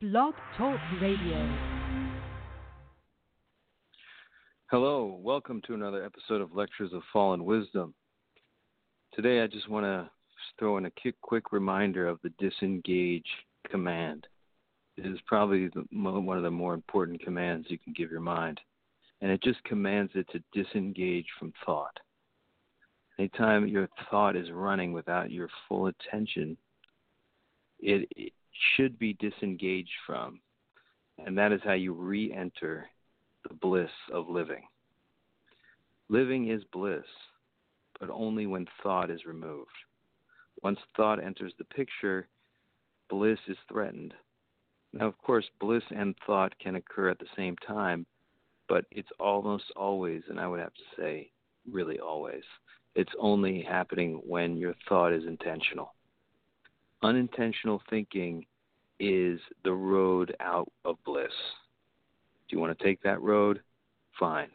Blog Talk Radio. Hello, welcome to another episode of Lectures of Fallen Wisdom. Today, I just want to throw in a quick, reminder of the disengage command. It is probably the, one of the more important commands you can give your mind, and it just commands it to disengage from thought. Anytime your thought is running without your full attention, it should be disengaged from. And that is how you re enter the bliss of living. Living is bliss, but only when thought is removed. Once thought enters the picture, bliss is threatened. Now, of course, bliss and thought can occur at the same time, but it's almost always, and I would have to say, really always, it's only happening when your thought is intentional. Unintentional thinking is the road out of bliss. Do you want to take that road? Fine.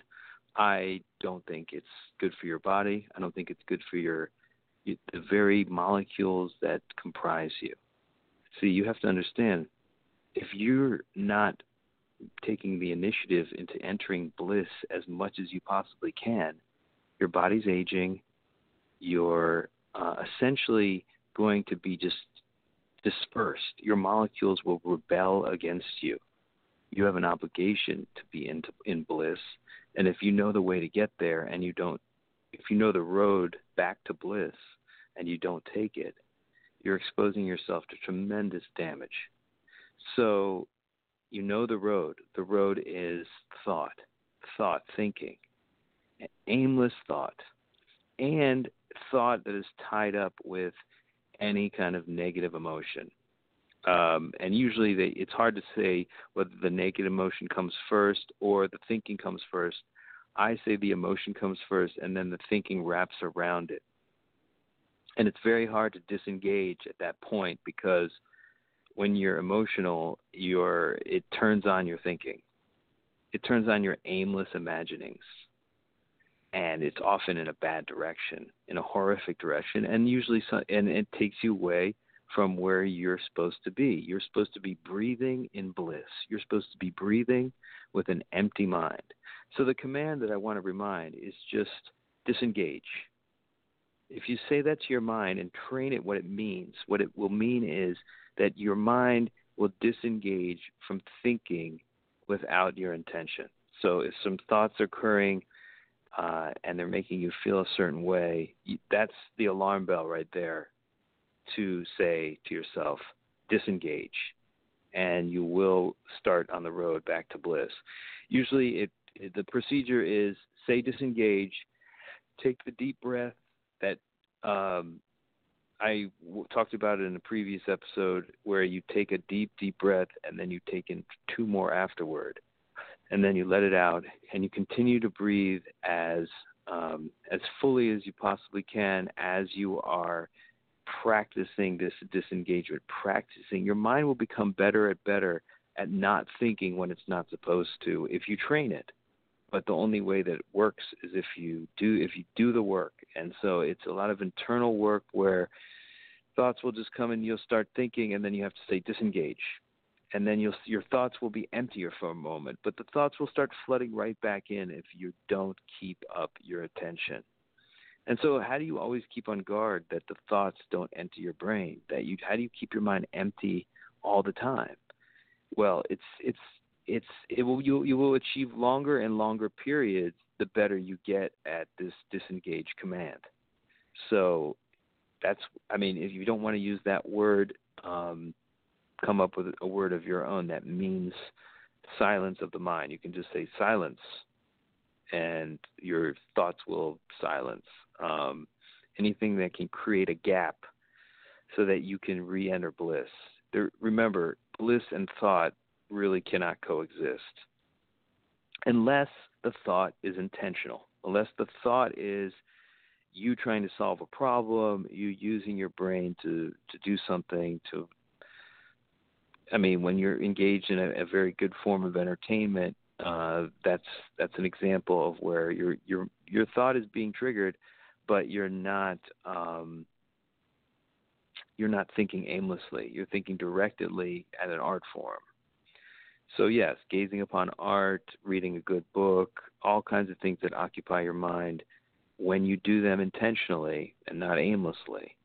I don't think it's good for your body. I don't think it's good for your the very molecules that comprise you. See, you have to understand if you're not taking the initiative into entering bliss as much as you possibly can, your body's aging. You're uh, essentially going to be just dispersed. Your molecules will rebel against you. You have an obligation to be in, in bliss. And if you know the way to get there and you don't, if you know the road back to bliss and you don't take it, you're exposing yourself to tremendous damage. So you know the road. The road is thought, thought, thinking, aimless thought, and thought that is tied up with any kind of negative emotion. Um, and usually they, it's hard to say whether the negative emotion comes first or the thinking comes first. I say the emotion comes first and then the thinking wraps around it. And it's very hard to disengage at that point because when you're emotional, you're, it turns on your thinking. It turns on your aimless imaginings and it's often in a bad direction, in a horrific direction, and usually, so, and it takes you away from where you're supposed to be. You're supposed to be breathing in bliss. You're supposed to be breathing with an empty mind. So the command that I want to remind is just disengage. If you say that to your mind and train it what it means, what it will mean is that your mind will disengage from thinking without your intention. So if some thoughts are occurring uh, and they're making you feel a certain way, that's the alarm bell right there to say to yourself, disengage, and you will start on the road back to bliss. Usually, it, it the procedure is say disengage, take the deep breath that um, I w- talked about it in a previous episode, where you take a deep, deep breath and then you take in two more afterward and then you let it out, and you continue to breathe as um, as fully as you possibly can as you are practicing this disengagement. Practicing, your mind will become better at better at not thinking when it's not supposed to if you train it. But the only way that it works is if you do if you do the work. And so it's a lot of internal work where thoughts will just come and you'll start thinking and then you have to say disengage and then you'll your thoughts will be emptier for a moment, but the thoughts will start flooding right back in if you don't keep up your attention. And so, how do you always keep on guard that the thoughts don't enter your brain? That you, how do you keep your mind empty all the time? Well, it's it's it's it will you you will achieve longer and longer periods the better you get at this disengage command. So, that's I mean, if you don't want to use that word. Um, come up with a word of your own that means silence of the mind. You can just say silence, and your thoughts will silence. Um, anything that can create a gap so that you can re enter bliss. There, remember, bliss and thought really cannot coexist unless the thought is intentional, unless the thought is you trying to solve a problem, you using your brain to, to do something to I mean, when you're engaged in a, a very good form of entertainment, uh, that's that's an example of where your your your thought is being triggered, but you're not um, you're not thinking aimlessly. You're thinking directly at an art form. So, yes, gazing upon art, reading a good book, all kinds of things that occupy your mind, when you do them intentionally and not aimlessly,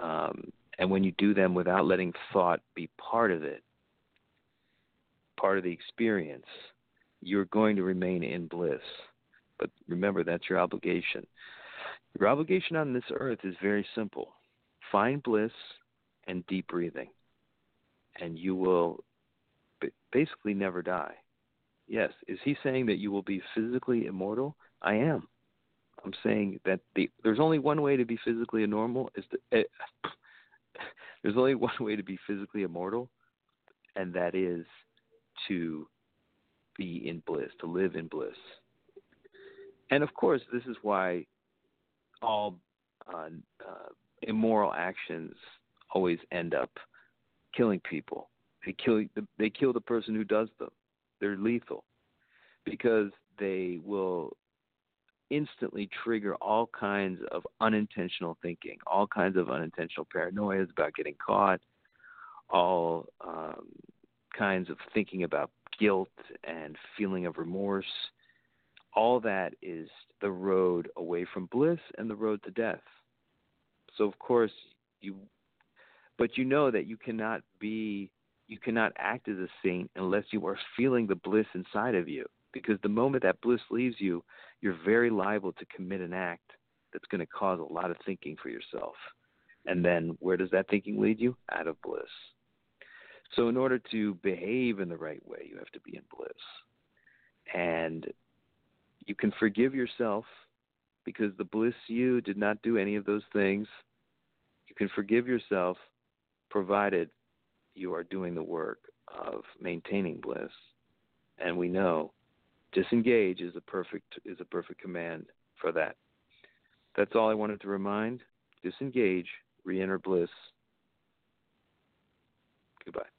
um, and when you do them without letting thought be part of it, part of the experience, you're going to remain in bliss. But remember, that's your obligation. Your obligation on this earth is very simple find bliss and deep breathing, and you will basically never die. Yes, is he saying that you will be physically immortal? I am. I'm saying that the there's only one way to be physically normal is to, eh, there's only one way to be physically immortal, and that is to be in bliss, to live in bliss. And of course, this is why all uh, uh, immoral actions always end up killing people. They kill they kill the person who does them. They're lethal because they will instantly trigger all kinds of unintentional thinking, all kinds of unintentional paranoias about getting caught, all um, kinds of thinking about guilt and feeling of remorse. All that is the road away from bliss and the road to death. So of course you but you know that you cannot be you cannot act as a saint unless you are feeling the bliss inside of you because the moment that bliss leaves you you're very liable to commit an act that's going to cause a lot of thinking for yourself. And then where does that thinking lead you? Out of bliss. So in order to behave in the right way you have to be in bliss. And you can forgive yourself because the bliss you did not do any of those things. You can forgive yourself provided you are doing the work of maintaining bliss. And we know disengage is a perfect is a perfect command for that. That's all I wanted to remind. Disengage, re-enter bliss. Goodbye.